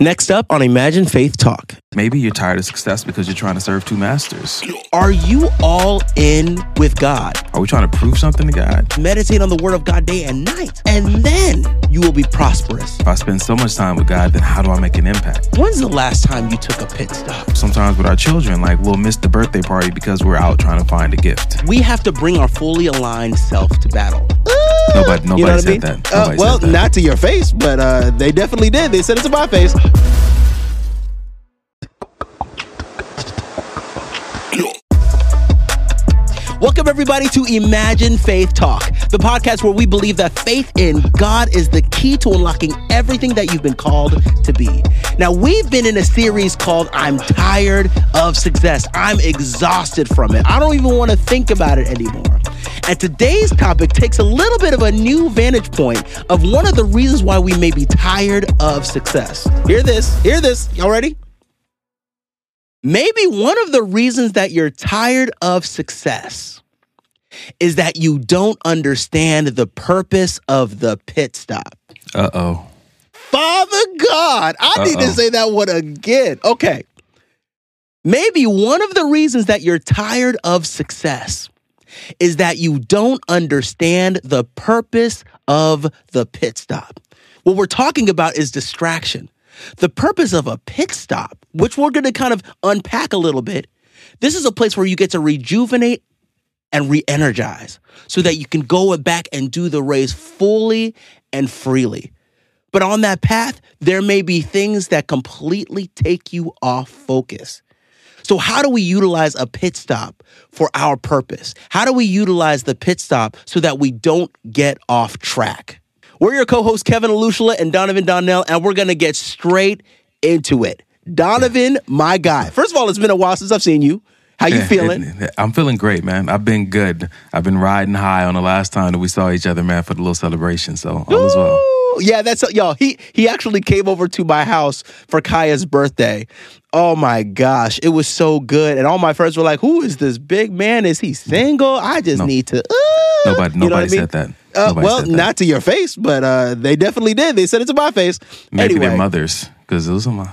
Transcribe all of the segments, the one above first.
Next up on Imagine Faith Talk. Maybe you're tired of success because you're trying to serve two masters. Are you all in with God? Are we trying to prove something to God? Meditate on the Word of God day and night, and then you will be prosperous. If I spend so much time with God, then how do I make an impact? When's the last time you took a pit stop? Sometimes with our children, like we'll miss the birthday party because we're out trying to find a gift. We have to bring our fully aligned self to battle. Nobody, nobody You know what I said mean? that. Uh, well, said that. not to your face, but uh, they definitely did. They said it to my face. Welcome, everybody, to Imagine Faith Talk, the podcast where we believe that faith in God is the key to unlocking everything that you've been called to be. Now, we've been in a series called I'm Tired of Success. I'm exhausted from it. I don't even want to think about it anymore. And today's topic takes a little bit of a new vantage point of one of the reasons why we may be tired of success. Hear this, hear this. Y'all ready? Maybe one of the reasons that you're tired of success is that you don't understand the purpose of the pit stop. Uh oh. Father God, I need to say that one again. Okay. Maybe one of the reasons that you're tired of success is that you don't understand the purpose of the pit stop. What we're talking about is distraction. The purpose of a pit stop, which we're going to kind of unpack a little bit, this is a place where you get to rejuvenate and re energize so that you can go back and do the race fully and freely. But on that path, there may be things that completely take you off focus. So, how do we utilize a pit stop for our purpose? How do we utilize the pit stop so that we don't get off track? We're your co hosts, Kevin Alushla and Donovan Donnell, and we're going to get straight into it. Donovan, my guy. First of all, it's been a while since I've seen you. How you feeling? I'm feeling great, man. I've been good. I've been riding high on the last time that we saw each other, man, for the little celebration. So all is well. Yeah, that's y'all. He he actually came over to my house for Kaya's birthday. Oh my gosh, it was so good, and all my friends were like, "Who is this big man? Is he single? I just No. need to." Uh, Nobody, you know nobody I mean? said that. Uh, well, not to your face, but uh, they definitely did. They said it to my face. Maybe anyway, their mothers, because those are my.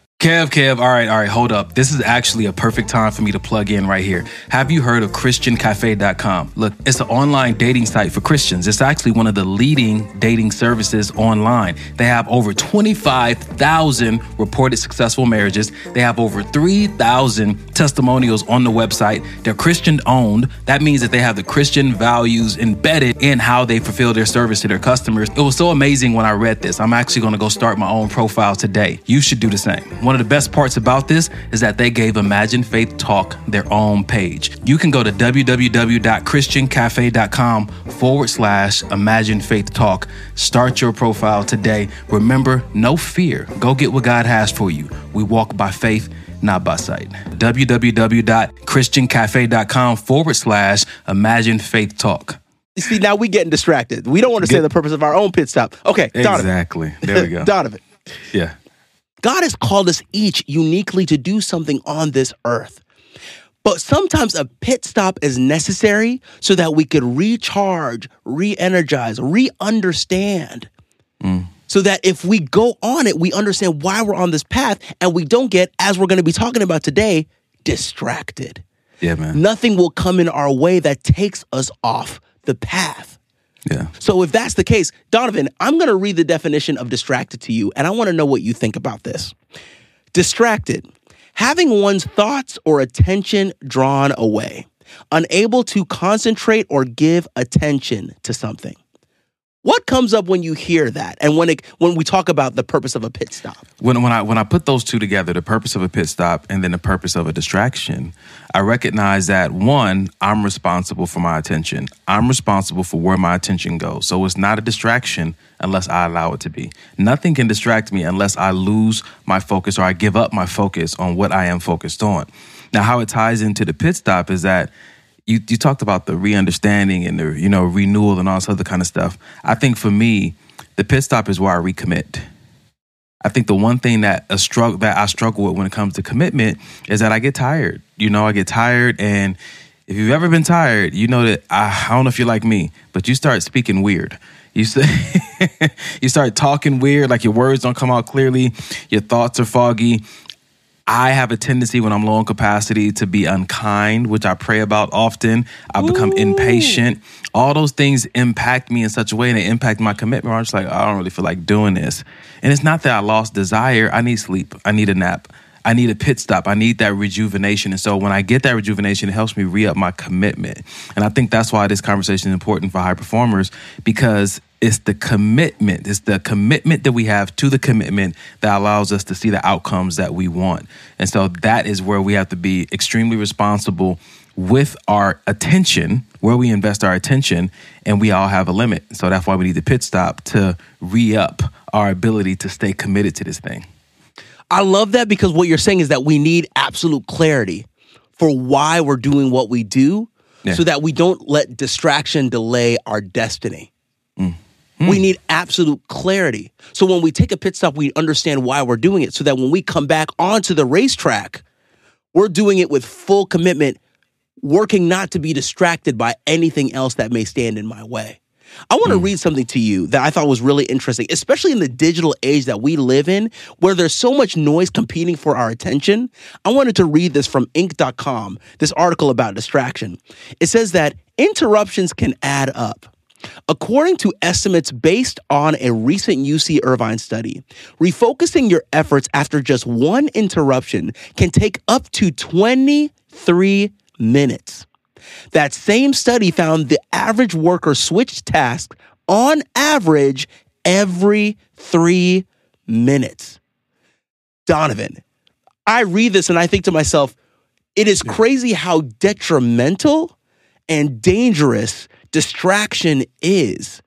Kev, Kev, all right, all right, hold up. This is actually a perfect time for me to plug in right here. Have you heard of ChristianCafe.com? Look, it's an online dating site for Christians. It's actually one of the leading dating services online. They have over 25,000 reported successful marriages. They have over 3,000 testimonials on the website. They're Christian owned. That means that they have the Christian values embedded in how they fulfill their service to their customers. It was so amazing when I read this. I'm actually going to go start my own profile today. You should do the same. One of the best parts about this is that they gave Imagine Faith Talk their own page. You can go to www.christiancafe.com forward slash Imagine Faith Talk. Start your profile today. Remember, no fear. Go get what God has for you. We walk by faith not by sight. www.christiancafe.com forward slash imagine faith talk. you see, now we're getting distracted. We don't want to say Get- the purpose of our own pit stop. Okay, Donovan. Exactly. There we go. Donovan. yeah. God has called us each uniquely to do something on this earth. But sometimes a pit stop is necessary so that we could recharge, re energize, re understand. Mm. So that if we go on it, we understand why we're on this path and we don't get, as we're going to be talking about today, distracted. Yeah, man. Nothing will come in our way that takes us off the path. Yeah. So if that's the case, Donovan, I'm going to read the definition of distracted to you, and I want to know what you think about this. Distracted, having one's thoughts or attention drawn away, unable to concentrate or give attention to something. What comes up when you hear that, and when it when we talk about the purpose of a pit stop? When, when I when I put those two together, the purpose of a pit stop and then the purpose of a distraction, I recognize that one, I'm responsible for my attention. I'm responsible for where my attention goes. So it's not a distraction unless I allow it to be. Nothing can distract me unless I lose my focus or I give up my focus on what I am focused on. Now, how it ties into the pit stop is that you, you talked about the re-understanding and the you know renewal and all this other kind of stuff. I think for me, the pit stop is where I recommit. I think the one thing that a struggle that I struggle with when it comes to commitment is that I get tired. You know, I get tired, and if you've ever been tired, you know that I, I don't know if you're like me, but you start speaking weird. You say you start talking weird, like your words don't come out clearly, your thoughts are foggy. I have a tendency when I'm low on capacity to be unkind, which I pray about often. I become Ooh. impatient. All those things impact me in such a way and they impact my commitment. I'm just like, I don't really feel like doing this. And it's not that I lost desire. I need sleep. I need a nap. I need a pit stop. I need that rejuvenation. And so when I get that rejuvenation, it helps me re up my commitment. And I think that's why this conversation is important for high performers because it's the commitment. It's the commitment that we have to the commitment that allows us to see the outcomes that we want. And so that is where we have to be extremely responsible with our attention, where we invest our attention, and we all have a limit. So that's why we need the pit stop to re up our ability to stay committed to this thing. I love that because what you're saying is that we need absolute clarity for why we're doing what we do Yeah. so that we don't let distraction delay our destiny. Mm. We hmm. need absolute clarity. So when we take a pit stop, we understand why we're doing it so that when we come back onto the racetrack, we're doing it with full commitment, working not to be distracted by anything else that may stand in my way. I want to hmm. read something to you that I thought was really interesting, especially in the digital age that we live in, where there's so much noise competing for our attention. I wanted to read this from Inc.com, this article about distraction. It says that interruptions can add up. According to estimates based on a recent UC Irvine study, refocusing your efforts after just one interruption can take up to 23 minutes. That same study found the average worker switched tasks on average every three minutes. Donovan, I read this and I think to myself, it is crazy how detrimental and dangerous distraction is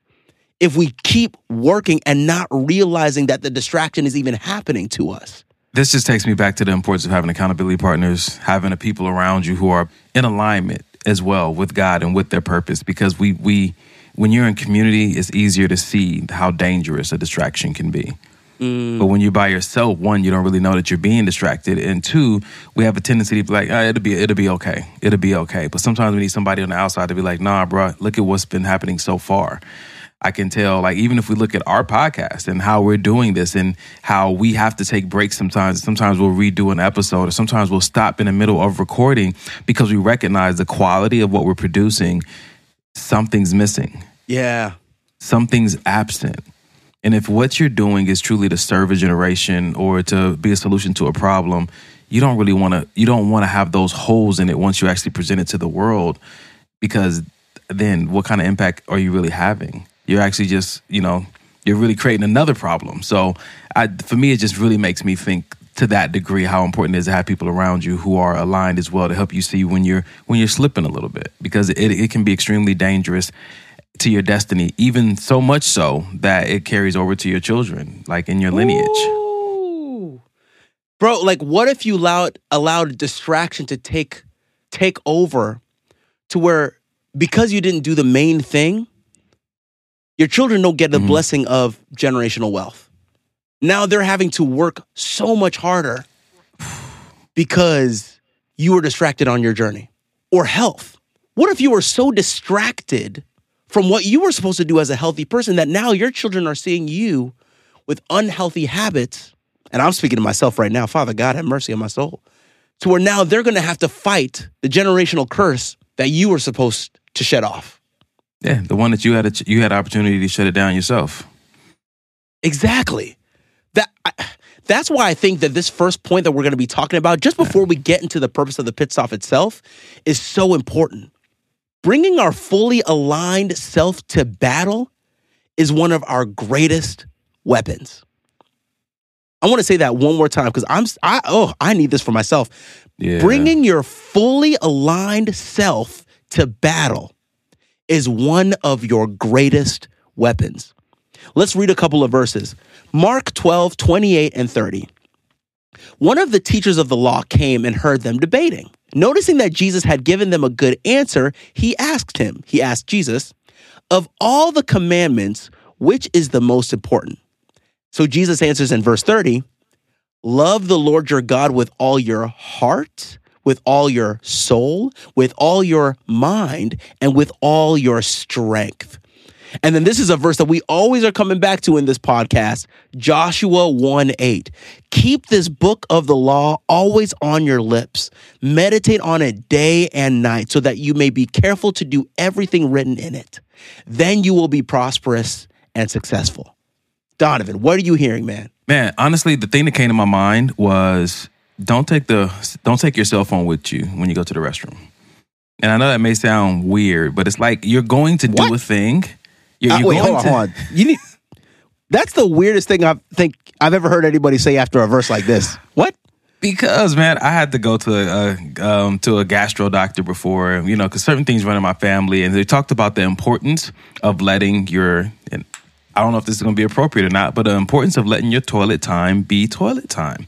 if we keep working and not realizing that the distraction is even happening to us. This just takes me back to the importance of having accountability partners, having the people around you who are in alignment as well with God and with their purpose. Because we we when you're in community, it's easier to see how dangerous a distraction can be. But when you're by yourself, one, you don't really know that you're being distracted, and two, we have a tendency to be like, ah, "It'll be, it'll be okay, it'll be okay." But sometimes we need somebody on the outside to be like, "Nah, bro, look at what's been happening so far." I can tell, like, even if we look at our podcast and how we're doing this and how we have to take breaks sometimes, sometimes we'll redo an episode or sometimes we'll stop in the middle of recording because we recognize the quality of what we're producing, something's missing, Yeah. something's absent. And if what you're doing is truly to serve a generation or to be a solution to a problem, you don't really want to you don't want to have those holes in it once you actually present it to the world because then what kind of impact are you really having? You're actually just, you know, you're really creating another problem. So, I, for me, it just really makes me think to that degree how important it is to have people around you who are aligned as well to help you see when you're when you're slipping a little bit because it, it can be extremely dangerous to your destiny, even so much so that it carries over to your children, like in your lineage. Ooh. Bro, like what if you allowed allowed distraction to take take over to where because you didn't do the main thing, your children don't get the Mhm. blessing of generational wealth. Now they're having to work so much harder because you were distracted on your journey. Or health. What if you were so distracted from what you were supposed to do as a healthy person that now your children are seeing you with unhealthy habits? And I'm speaking to myself right now. Father God, have mercy on my soul. To where now they're going to have to fight the generational curse that you were supposed to shed off. Yeah, the one that you had a, you had opportunity to shut it down yourself. Exactly. That I, that's why I think that this first point that we're going to be talking about just before we get into the purpose of the pit stop itself is so important. Bringing our fully aligned self to battle is one of our greatest weapons. I want to say that one more time because I'm I oh I need this for myself. Yeah, Bringing your fully aligned self to battle is one of your greatest weapons. Let's read a couple of verses. Mark 12, 28 and 30. One of the teachers of the law came and heard them debating. Noticing that Jesus had given them a good answer, he asked him, he asked Jesus, of all the commandments, which is the most important? So Jesus answers in verse 30 Love the Lord your God with all your heart, with all your soul, with all your mind, and with all your strength. And then this is a verse that we always are coming back to in this podcast Joshua 1 8. Keep this book of the law always on your lips. Meditate on it day and night so that you may be careful to do everything written in it. Then you will be prosperous and successful. Donovan, what are you hearing, man? Man, honestly, the thing that came to my mind was don't take the don't take your cell phone with you when you go to the restroom. And I know that may sound weird, but it's like you're going to do What? a thing. You're, Uh, you're wait, going hold on, to, hold on. You need. That's the weirdest thing I think I've ever heard anybody say after a verse like this. What? Because man, I had to go to a um, to a gastro doctor before, you know, because certain things run in my family, and they talked about the importance of letting your. And I don't know if this is going to be appropriate or not, but the importance of letting your toilet time be toilet time.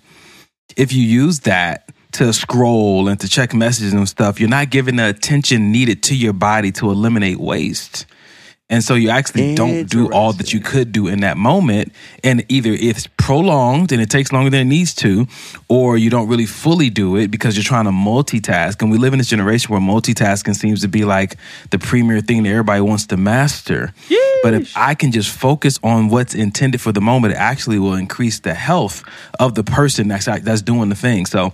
If you use that to scroll and to check messages and stuff, you're not giving the attention needed to your body to eliminate waste. And so you actually don't do all that you could do in that moment. And either it's prolonged and it takes longer than it needs to, or you don't really fully do it because you're trying to multitask. And we live in this generation where multitasking seems to be like the premier thing that everybody wants to master. But if I can just focus on what's intended for the moment, it actually will increase the health of the person that's that's doing the thing. So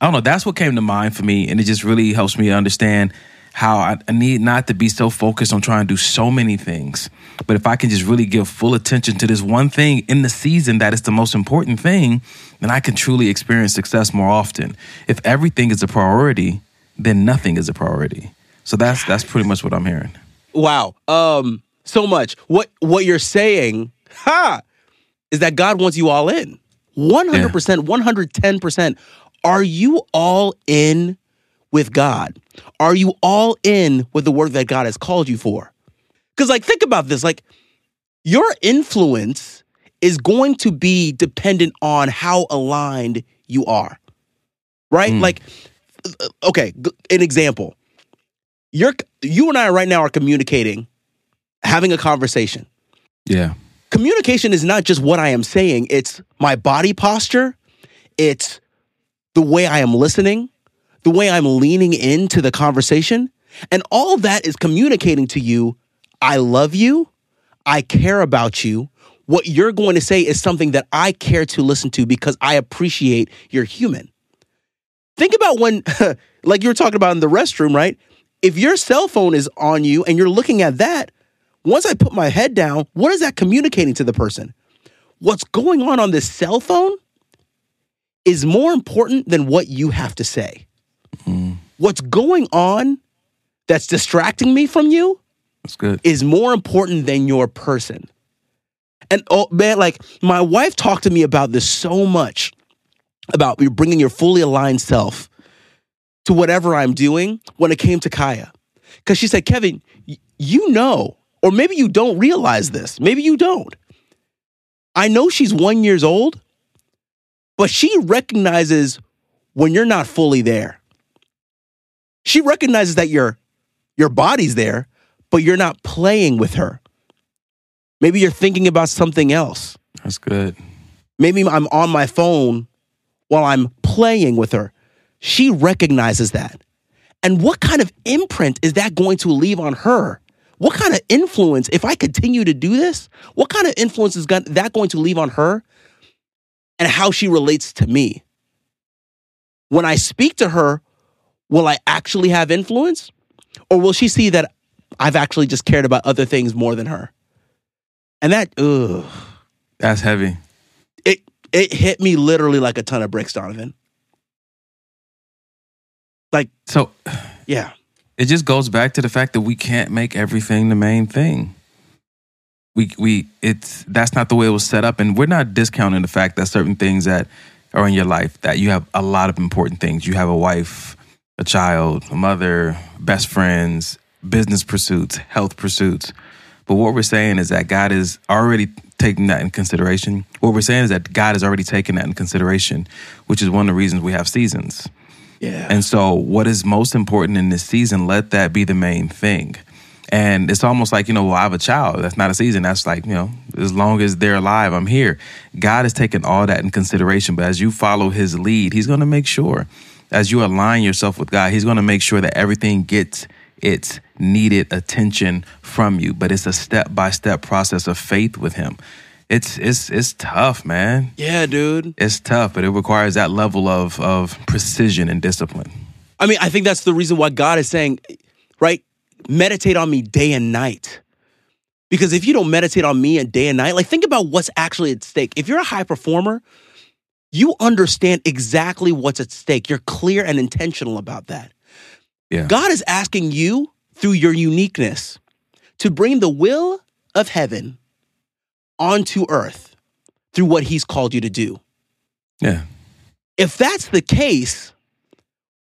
I don't know. That's what came to mind for me, and it just really helps me understand how I, I need not to be so focused on trying to do so many things. But if I can just really give full attention to this one thing in the season that is the most important thing, then I can truly experience success more often. If everything is a priority, then nothing is a priority. So that's that's pretty much what I'm hearing. Wow. Um, so much. What what you're saying, ha, is that God wants you all in. 100%, 110%. Are you all in with God? Are you all in with the work that God has called you for? Cuz like think about this, like your influence is going to be dependent on how aligned you are. Right? Mm. Like uh, okay, an example. You're you and I right now are communicating having a conversation. Yeah. Communication is not just what I am saying, it's my body posture, it's the way I am listening, the way I'm leaning into the conversation. And all that is communicating to you I love you, I care about you. What you're going to say is something that I care to listen to because I appreciate you're human. Think about when, like you were talking about in the restroom, right? If your cell phone is on you and you're looking at that, once I put my head down, what is that communicating to the person? What's going on on this cell phone is more important than what you have to say. What's going on that's distracting me from you That's good. is more important than your person. And oh man, like my wife talked to me about this so much about you bringing your fully aligned self to whatever I'm doing when it came to Kaya. Because she said, Kevin, you know, or maybe you don't realize this. Maybe you don't. I know she's one years old, but she recognizes when you're not fully there. She recognizes that your your body's there, but you're not playing with her. Maybe you're thinking about something else. That's good. Maybe I'm on my phone while I'm playing with her. She recognizes that. And what kind of imprint is that going to leave on her? What kind of influence, if I continue to do this, what kind of influence is that going to leave on her and how she relates to me? When I speak to her, will I actually have influence? Or will she see that I've actually just cared about other things more than her? And that, ugh, That's heavy. it it hit me literally like a ton of bricks, Donovan. Like, So yeah, it just goes back to the fact that we can't make everything the main thing. We we it's that's not the way it was set up, and we're not discounting the fact that certain things that are in your life that you have a lot of important things. You have a wife, a child, a mother, best friends, business pursuits, health pursuits. But what we're saying is that God is already taking that in consideration. What we're saying is that God has already taken that in consideration, which is one of the reasons we have seasons. yeah, And so, what is most important in this season, let that be the main thing. And it's almost like, you know, well, I have a child. That's not a season. That's like, you know, as long as they're alive, I'm here. God has taken all that in consideration. But as you follow his lead, he's going to make sure, as you align yourself with God, he's going to make sure that everything gets its needed attention from you. But it's a step by step process of faith with Him. It's it's it's tough, man. Yeah, dude. It's tough, but it requires that level of of precision and discipline. I mean, I think that's the reason why God is saying, right? Meditate on me day and night. Because if you don't meditate on me and day and night, like think about what's actually at stake. If you're a high performer, you understand exactly what's at stake. You're clear and intentional about that. Yeah. God is asking you through your uniqueness to bring the will of heaven onto earth through what he's called you to do. Yeah. If that's the case,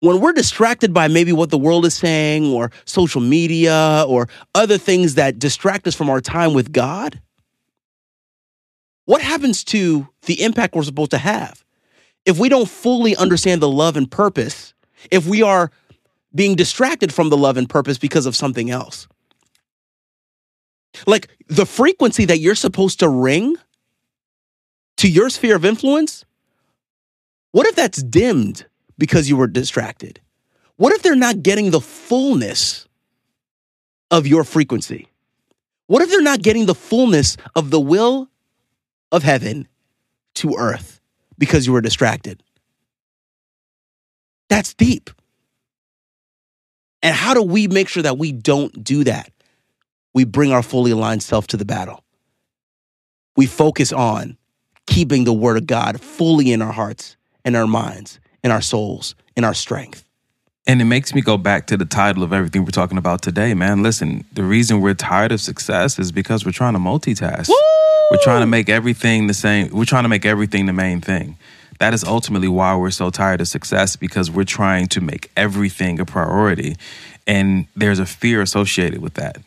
when we're distracted by maybe what the world is saying or social media or other things that distract us from our time with God, what happens to the impact we're supposed to have? If we don't fully understand the love and purpose, if we are being distracted from the love and purpose because of something else. Like the frequency that you're supposed to ring to your sphere of influence, what if that's dimmed because you were distracted? What if they're not getting the fullness of your frequency? What if they're not getting the fullness of the will of heaven to earth because you were distracted? That's deep. And how do we make sure that we don't do that? We bring our fully aligned self to the battle. We focus on keeping the word of God fully in our hearts and our minds, in our souls, in our strength. And it makes me go back to the title of everything we're talking about today, man. Listen, the reason we're tired of success is because we're trying to multitask. Woo! We're trying to make everything the same. We're trying to make everything the main thing. That is ultimately why we're so tired of success because we're trying to make everything a priority. And there's a fear associated with that.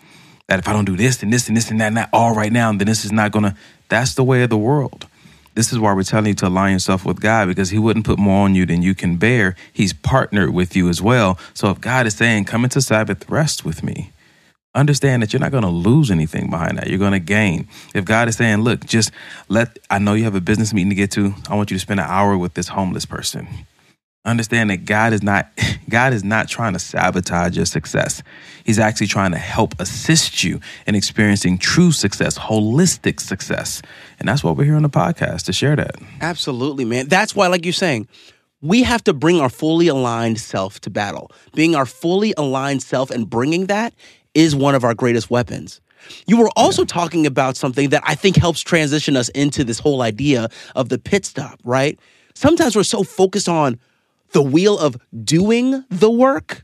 That if I don't do this and this and this and that and that all right now, then this is not gonna, that's the way of the world. This is why we're telling you to align yourself with God because He wouldn't put more on you than you can bear. He's partnered with you as well. So if God is saying, come into Sabbath rest with me, understand that you're not going to lose anything behind that. You're going to gain. If God is saying, look, just let, I know you have a business meeting to get to. I want you to spend an hour with this homeless person. Understand that God is not, God is not trying to sabotage your success. He's actually trying to help assist you in experiencing true success, holistic success. And that's what we're here on the podcast to share that. Absolutely, man. That's why, like you're saying, we have to bring our fully aligned self to battle. Being our fully aligned self and bringing that is one of our greatest weapons. You were also yeah. talking about something that I think helps transition us into this whole idea of the pit stop, right? Sometimes we're so focused on the wheel of doing the work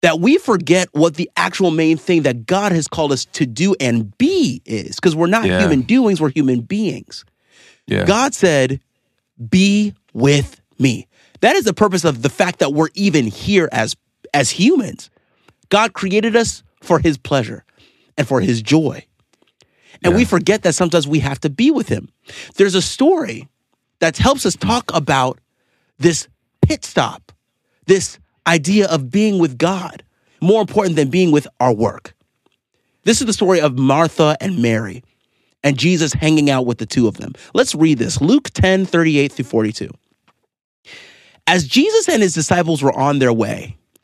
that we forget what the actual main thing that God has called us to do and be is because we're not yeah. human doings, we're human beings. Yeah. God said, Be with me. That is the purpose of the fact that we're even here as, as humans. God created us for his pleasure and for his joy. And yeah. we forget that sometimes we have to be with him. There's a story that helps us talk about this pit stop, this idea of being with God, more important than being with our work. This is the story of Martha and Mary and Jesus hanging out with the two of them. Let's read this Luke 10 38 through 42. As Jesus and his disciples were on their way,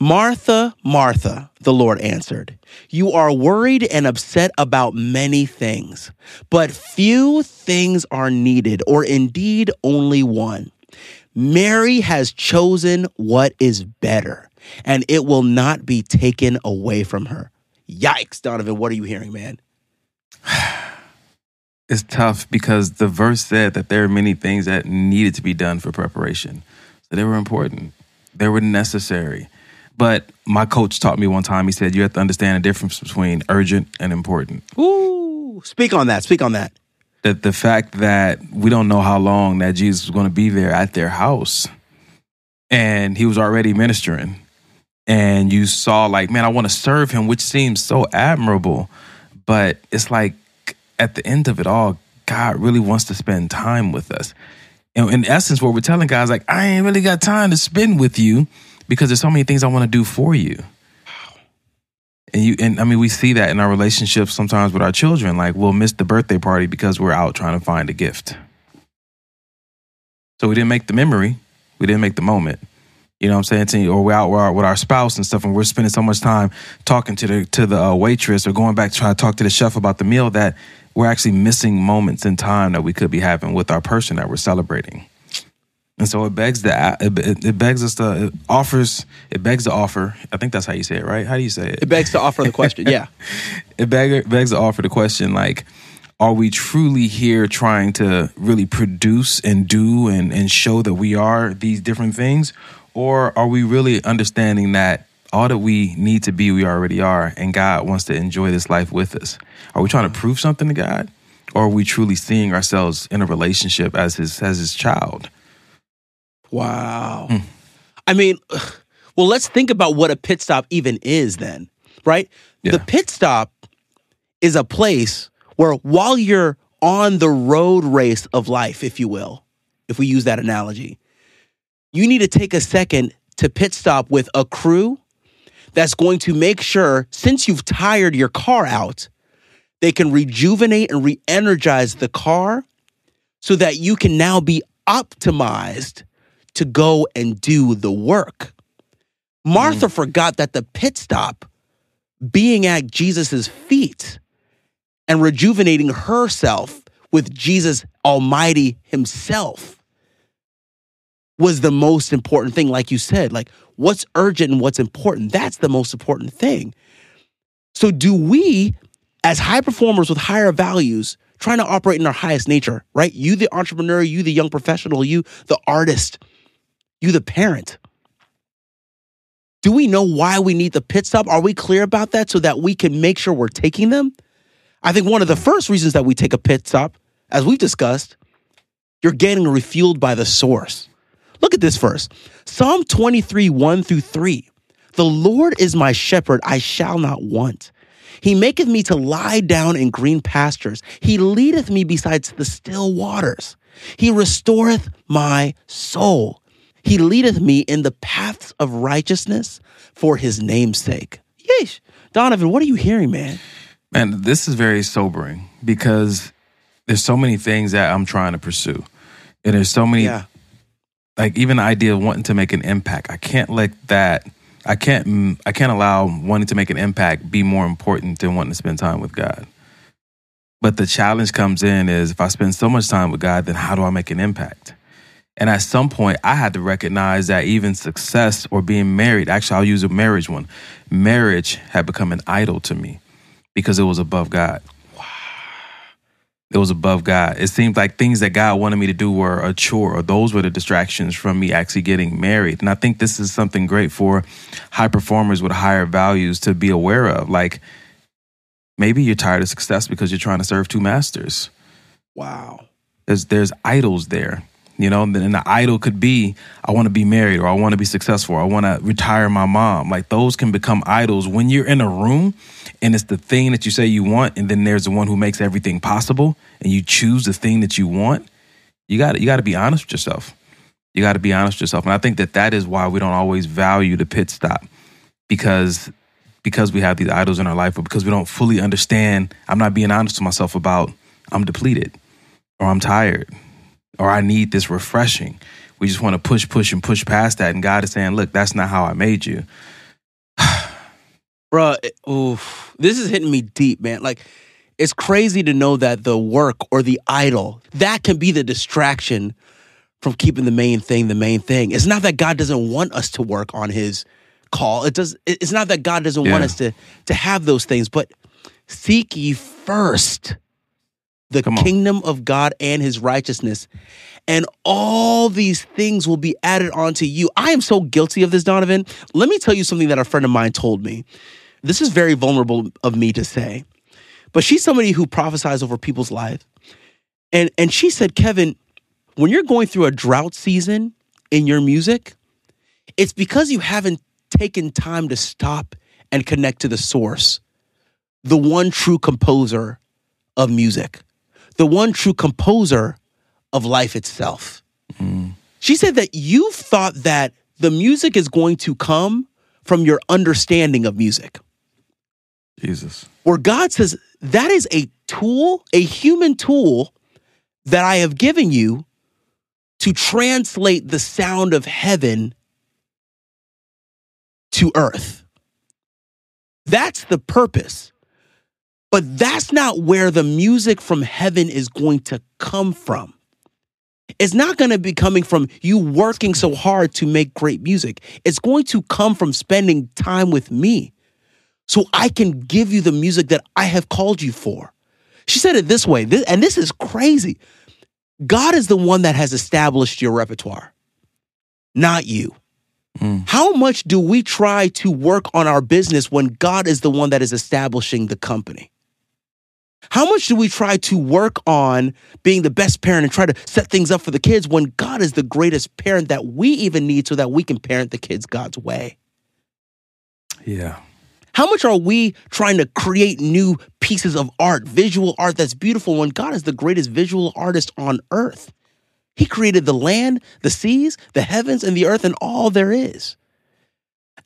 Martha, Martha, the Lord answered, you are worried and upset about many things, but few things are needed, or indeed only one. Mary has chosen what is better, and it will not be taken away from her. Yikes, Donovan, what are you hearing, man? It's tough because the verse said that there are many things that needed to be done for preparation. So they were important, they were necessary. But my coach taught me one time, he said, you have to understand the difference between urgent and important. Ooh, speak on that. Speak on that. That the fact that we don't know how long that Jesus was going to be there at their house. And he was already ministering. And you saw, like, man, I want to serve him, which seems so admirable. But it's like, at the end of it all, God really wants to spend time with us. And in essence, what we're telling guys, like, I ain't really got time to spend with you because there's so many things I want to do for you. And you and I mean we see that in our relationships sometimes with our children. Like we'll miss the birthday party because we're out trying to find a gift. So we didn't make the memory, we didn't make the moment. You know what I'm saying? Or we're out with our, with our spouse and stuff, and we're spending so much time talking to the to the uh, waitress or going back to try to talk to the chef about the meal that we're actually missing moments in time that we could be having with our person that we're celebrating. And so it begs the it, it begs us to it offers it begs to offer. I think that's how you say it, right? How do you say it? It begs to offer the question. Yeah. it beg, begs to offer the question like are we truly here trying to really produce and do and, and show that we are these different things? Or are we really understanding that all that we need to be, we already are, and God wants to enjoy this life with us? Are we trying to prove something to God? Or are we truly seeing ourselves in a relationship as his as his child? Wow. Hmm. I mean, well, let's think about what a pit stop even is then, right? Yeah. The pit stop is a place where while you're on the road race of life, if you will, if we use that analogy, you need to take a second to pit stop with a crew that's going to make sure, since you've tired your car out, they can rejuvenate and re energize the car so that you can now be optimized to go and do the work. Martha mm. forgot that the pit stop, being at Jesus' feet, and rejuvenating herself with Jesus Almighty Himself was the most important thing. Like you said, like what's urgent and what's important, that's the most important thing. So, do we, as high performers with higher values, trying to operate in our highest nature, right? You, the entrepreneur, you, the young professional, you, the artist, you, the parent. Do we know why we need the pit stop? Are we clear about that so that we can make sure we're taking them? I think one of the first reasons that we take a pit stop, as we've discussed, you're getting refueled by the source. Look at this verse Psalm 23, 1 through 3. The Lord is my shepherd, I shall not want. He maketh me to lie down in green pastures. He leadeth me beside the still waters. He restoreth my soul. He leadeth me in the paths of righteousness for his name's sake. Yeesh. Donovan, what are you hearing, man? Man, this is very sobering because there's so many things that I'm trying to pursue. And there's so many, yeah. like even the idea of wanting to make an impact. I can't let that, I can't, mm, I can't allow wanting to make an impact be more important than wanting to spend time with God. But the challenge comes in is if I spend so much time with God, then how do I make an impact? And at some point, I had to recognize that even success or being married, actually, I'll use a marriage one, marriage had become an idol to me because it was above God. Wow. It was above God. It seemed like things that God wanted me to do were a chore, or those were the distractions from me actually getting married. And I think this is something great for high performers with higher values to be aware of. Like maybe you're tired of success because you're trying to serve two masters. Wow. There's there's idols there. You know, and the idol could be, I want to be married or I want to be successful or I want to retire my mom. Like those can become idols when you're in a room and it's the thing that you say you want, and then there's the one who makes everything possible, and you choose the thing that you want. You got you got to be honest with yourself. You got to be honest with yourself, and I think that that is why we don't always value the pit stop because because we have these idols in our life, or because we don't fully understand. I'm not being honest to myself about I'm depleted, or I'm tired, or I need this refreshing. We just want to push, push, and push past that. And God is saying, look, that's not how I made you. Bruh, oof, this is hitting me deep, man. Like, it's crazy to know that the work or the idol, that can be the distraction from keeping the main thing the main thing. It's not that God doesn't want us to work on his call. It does it's not that God doesn't yeah. want us to to have those things, but seek ye first the kingdom of God and his righteousness. And all these things will be added onto you. I am so guilty of this, Donovan. Let me tell you something that a friend of mine told me. This is very vulnerable of me to say, but she's somebody who prophesies over people's life. And, and she said, Kevin, when you're going through a drought season in your music, it's because you haven't taken time to stop and connect to the source, the one true composer of music, the one true composer of life itself. Mm. She said that you thought that the music is going to come from your understanding of music. Jesus. Where God says that is a tool, a human tool that I have given you to translate the sound of heaven to earth. That's the purpose. But that's not where the music from heaven is going to come from. It's not going to be coming from you working so hard to make great music. It's going to come from spending time with me so I can give you the music that I have called you for. She said it this way, and this is crazy. God is the one that has established your repertoire, not you. Mm. How much do we try to work on our business when God is the one that is establishing the company? How much do we try to work on being the best parent and try to set things up for the kids when God is the greatest parent that we even need so that we can parent the kids God's way? Yeah. How much are we trying to create new pieces of art, visual art that's beautiful when God is the greatest visual artist on earth? He created the land, the seas, the heavens, and the earth, and all there is.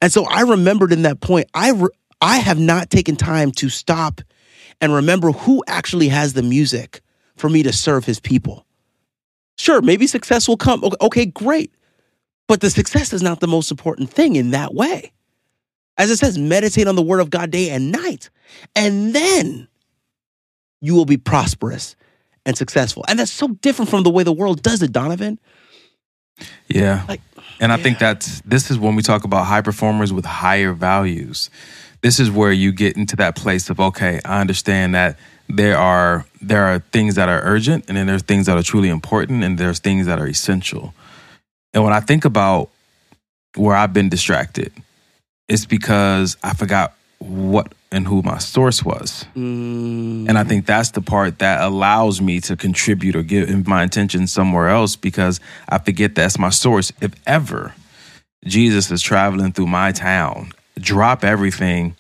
And so I remembered in that point, I, re- I have not taken time to stop and remember who actually has the music for me to serve his people. Sure, maybe success will come. Okay, great. But the success is not the most important thing in that way. As it says, meditate on the word of God day and night, and then you will be prosperous and successful. And that's so different from the way the world does it, Donovan. Yeah. Like, And I yeah. think that's this is when we talk about high performers with higher values. This is where you get into that place of okay, I understand that there are there are things that are urgent and then there's things that are truly important and there's things that are essential. And when I think about where I've been distracted, it's because I forgot what and who my source was. Mm, And I think that's the part that allows me to contribute or give my attention somewhere else because I forget that's my source. If ever Jesus is traveling through my town, drop everything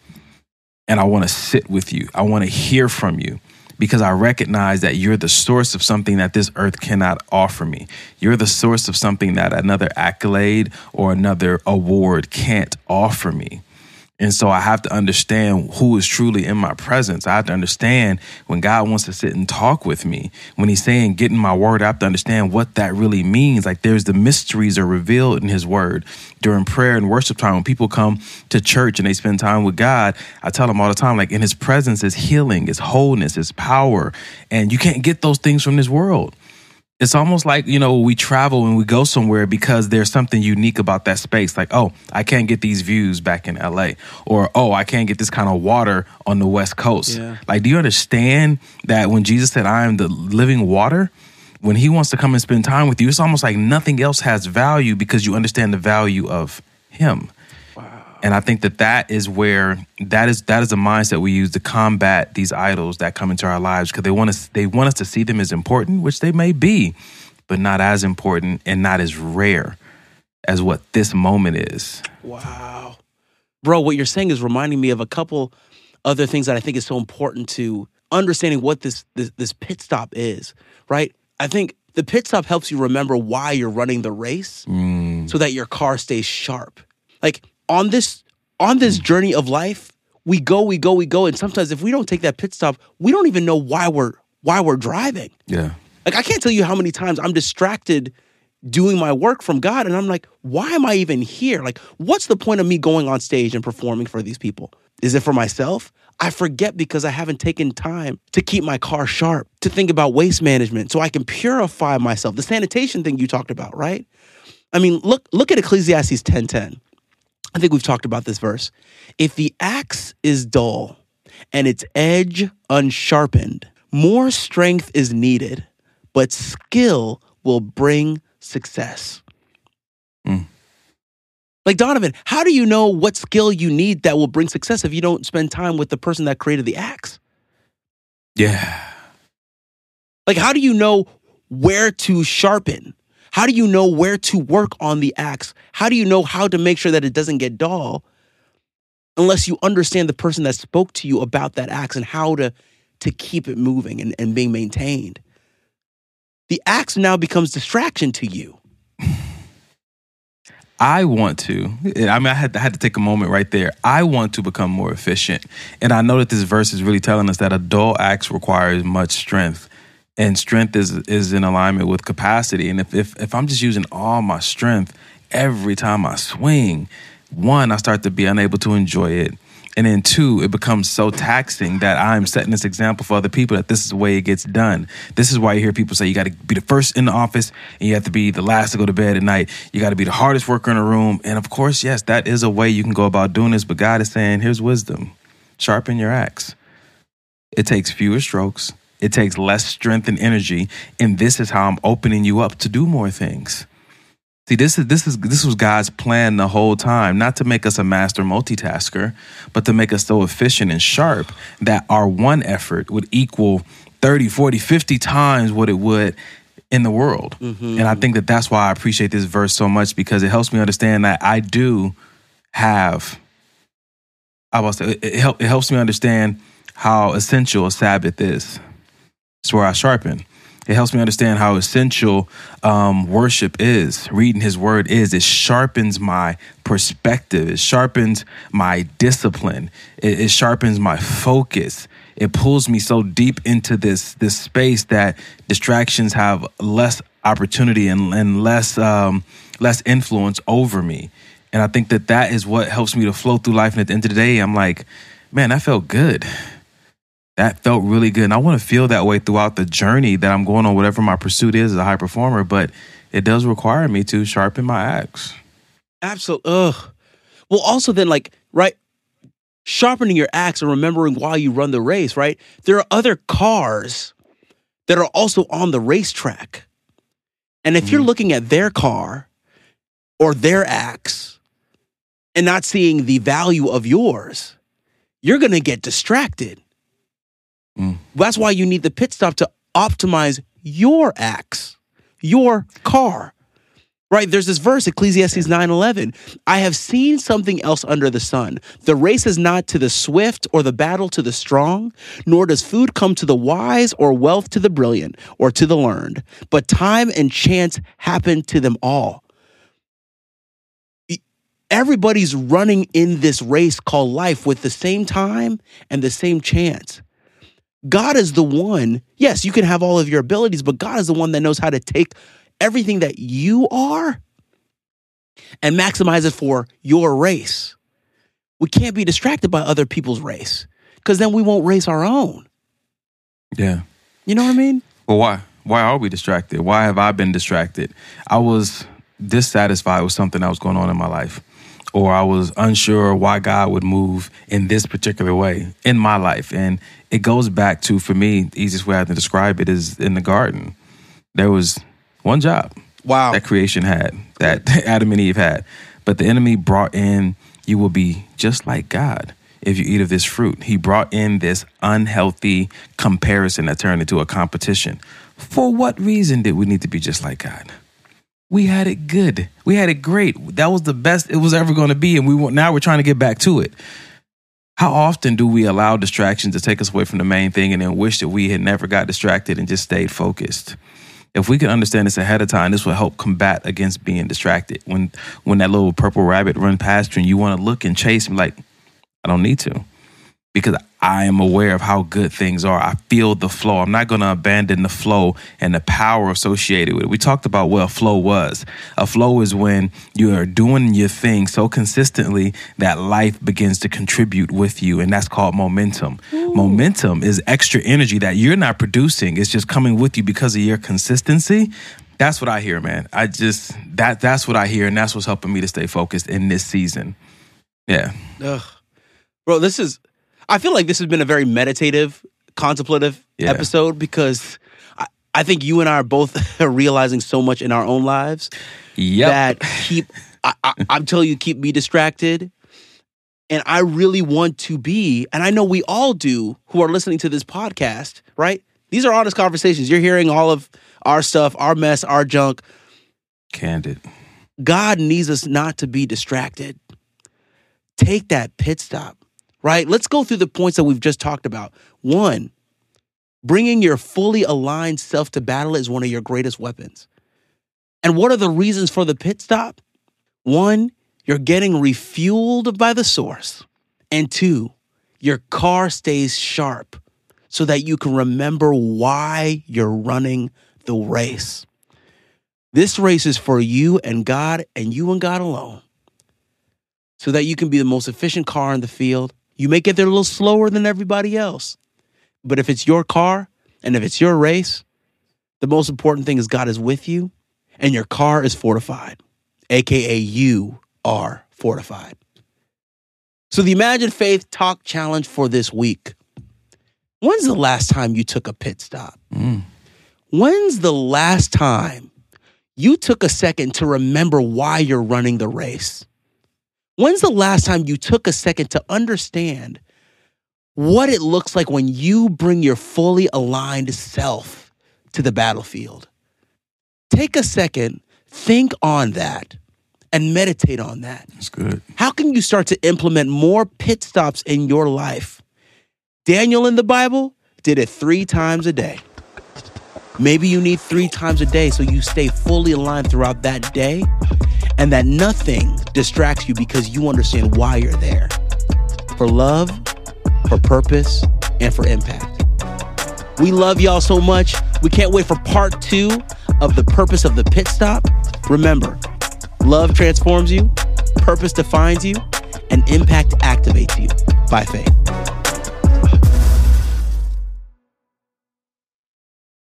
and I want to sit with you. I want to hear from you because I recognize that you're the source of something that this earth cannot offer me. You're the source of something that another accolade or another award can't offer me. And so I have to understand who is truly in my presence. I have to understand when God wants to sit and talk with me. When he's saying, get in my word, I have to understand what that really means. Like there's the mysteries are revealed in his word. During prayer and worship time, when people come to church and they spend time with God, I tell them all the time, like in his presence is healing, is wholeness, is power. And you can't get those things from this world it's almost like you know we travel and we go somewhere because there's something unique about that space like oh i can't get these views back in la or oh i can't get this kind of water on the west coast Yeah. like do you understand that when jesus said i am the living water when he wants to come and spend time with you it's almost like nothing else has value because you understand the value of him and I think that that is where that is that is the mindset we use to combat these idols that come into our lives because they want us they want us to see them as important, which they may be, but not as important and not as rare as what this moment is. Wow. Bro, what you're saying is reminding me of a couple other things that I think is so important to understanding what this this, this pit stop is, right? I think the pit stop helps you remember why you're running the race Mm, so that your car stays sharp. Like on this on this journey of life, we go, we go, we go and sometimes if we don't take that pit stop, we don't even know why we're why we're driving. yeah. Like I can't tell you how many times I'm distracted doing my work from God and I'm like, why am I even here? Like what's the point of me going on stage and performing for these people? Is it for myself? I forget because I haven't taken time to keep my car sharp, to think about waste management so I can purify myself. The sanitation thing you talked about, right? I mean, look look at Ecclesiastes 10:10. I think we've talked about this verse. If the axe is dull and its edge unsharpened, more strength is needed, but skill will bring success. Mm. Like Donovan, how do you know what skill you need that will bring success if you don't spend time with the person that created the axe? Yeah. Like, how do you know where to sharpen? How do you know where to work on the axe? How do you know how to make sure that it doesn't get dull unless you understand the person that spoke to you about that axe and how to to keep it moving and, and being maintained. The axe now becomes distraction to you. I want to. I mean, I had, I had to take a moment right there. I want to become more efficient. And I know that this verse is really telling us that a dull axe requires much strength. And strength is is in alignment with capacity. And if, if if I'm just using all my strength every time I swing, one, I start to be unable to enjoy it. And then two, it becomes so taxing that I'm setting this example for other people that this is the way it gets done. This is why you hear people say you got to be the first in the office and you have to be the last to go to bed at night. You got to be the hardest worker in the room. And of course, yes, that is a way you can go about doing this. But God is saying, here's wisdom sharpen your axe. It takes fewer strokes, it takes less strength and energy. And this is how I'm opening you up to do more things. See, this is this is this was God's plan the whole time, not to make us a master multitasker, but to make us so efficient and sharp that our one effort would equal 30, 40, 50 times what it would in the world. Mm-hmm. And I think that that's why I appreciate this verse so much because it helps me understand that I do have I was it, it, help, it helps me understand how essential a Sabbath is. It's where I sharpen. It helps me understand how essential um, worship is, reading His Word is. It sharpens my perspective. It sharpens my discipline. It, it sharpens my focus. It pulls me so deep into this this space that distractions have less opportunity and, and less um, less influence over me. And I think that that is what helps me to flow through life. And at the end of the day, I'm like, man, that felt good that felt really good. And I want to feel that way throughout the journey that I'm going on, whatever my pursuit is as a high performer. But it does require me to sharpen my axe. Absolutely. Ugh. Well, also then, like, right, sharpening your axe and remembering why you run the race, right? There are other cars that are also on the racetrack. And if mm-hmm. you're looking at their car or their axe and not seeing the value of yours, you're going to get distracted. Mm. That's why you need the pit stop to optimize your axe, your car. Right? There's this verse, Ecclesiastes 9:11. I have seen something else under the sun. The race is not to the swift or the battle to the strong, nor does food come to the wise or wealth to the brilliant or to the learned, but time and chance happen to them all. Everybody's running in this race called life with the same time and the same chance. God is the one, yes, you can have all of your abilities, but God is the one that knows how to take everything that you are and maximize it for your race. We can't be distracted by other people's race because then we won't race our own. Yeah. You know what I mean? Well, why? Why are we distracted? Why have I been distracted? I was dissatisfied with something that was going on in my life or I was unsure why God would move in this particular way in my life. And it goes back to, for me, the easiest way I can describe it is in the garden. There was one job wow. that creation had, that Adam and Eve had. But the enemy brought in, you will be just like God if you eat of this fruit. He brought in this unhealthy comparison that turned into a competition. For what reason did we need to be just like God? We had it good. We had it great. That was the best it was ever going to be, and we now we're trying to get back to it. How often do we allow distractions to take us away from the main thing, and then wish that we had never got distracted and just stayed focused? If we can understand this ahead of time, this will help combat against being distracted. When when that little purple rabbit run past you, and you want to look and chase him, like I don't need to because I am aware of how good things are. I feel the flow. I'm not going to abandon the flow and the power associated with it. We talked about what a flow was. A flow is when you are doing your thing so consistently that life begins to contribute with you, and that's called momentum. Ooh. Momentum is extra energy that you're not producing, it's just coming with you because of your consistency. That's what I hear, man. I just that that's what I hear, and that's what's helping me to stay focused in this season. Yeah. Ugh. Bro, this is I feel like this has been a very meditative, contemplative yeah. episode because I, I, think you and I are both realizing so much in our own lives yep. that keep I, I, I'm telling you keep me distracted. And I really want to be, and I know we all do who are listening to this podcast, right? These are honest conversations. You're hearing all of our stuff, our mess, our junk. Candid. God needs us not to be distracted. Take that pit stop right? Let's go through the points that we've just talked about. One, Bringing your fully aligned self to battle is one of your greatest weapons. And what are the reasons for the pit stop? One, you're getting refueled by the source. And two, your car stays sharp so that you can remember why you're running the race. This race is for you and God and you and God alone so that you can be the most efficient car in the field. You may get there a little slower than everybody else. But if it's your car and if it's your race, the most important thing is God is with you and your car is fortified, AKA you are fortified. So, the Imagine Faith Talk Challenge for this week. When's the last time you took a pit stop? Mm. When's the last time you took a second to remember why you're running the race? When's the last time you took a second to understand what it looks like when you bring your fully aligned self to the battlefield? Take a second, think on that, and meditate on that. That's good. How can you start to implement more pit stops in your life? Daniel in the Bible did it three times a day. Maybe you need three times a day so you stay fully aligned throughout that day and that nothing distracts you because you understand why you're there for love, for purpose, and for impact. We love y'all so much. We can't wait for part two of the purpose of the pit stop. Remember, love transforms you, purpose defines you, and impact activates you by faith.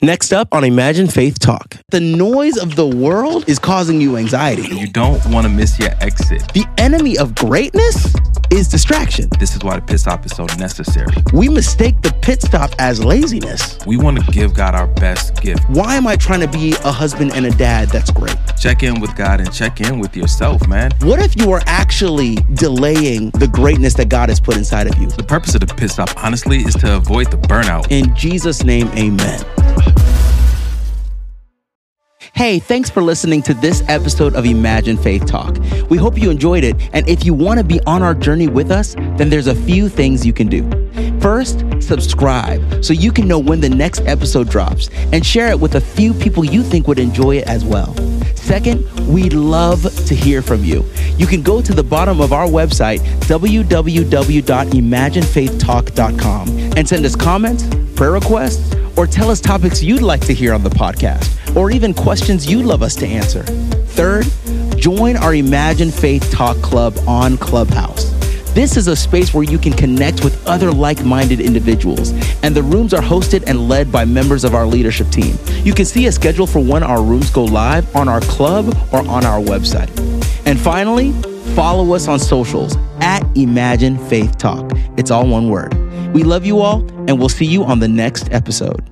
Next up on Imagine Faith Talk, the noise of the world is causing you anxiety. You don't want to miss your exit. The enemy of greatness is distraction. This is why the pit stop is so necessary. We mistake the pit stop as laziness. We want to give God our best gift. Why am I trying to be a husband and a dad that's great? Check in with God and check in with yourself, man. What if you are actually delaying the greatness that God has put inside of you? The purpose of the pit stop, honestly, is to avoid the burnout. In Jesus' name, amen. Hey, thanks for listening to this episode of Imagine Faith Talk. We hope you enjoyed it. And if you want to be on our journey with us, then there's a few things you can do. First, subscribe so you can know when the next episode drops and share it with a few people you think would enjoy it as well. Second, we'd love to hear from you. You can go to the bottom of our website, www.imaginefaithtalk.com, and send us comments, prayer requests, or tell us topics you'd like to hear on the podcast, or even questions you'd love us to answer. Third, join our Imagine Faith Talk Club on Clubhouse. This is a space where you can connect with other like minded individuals, and the rooms are hosted and led by members of our leadership team. You can see a schedule for when our rooms go live on our club or on our website. And finally, follow us on socials at Imagine Faith Talk. It's all one word. We love you all, and we'll see you on the next episode.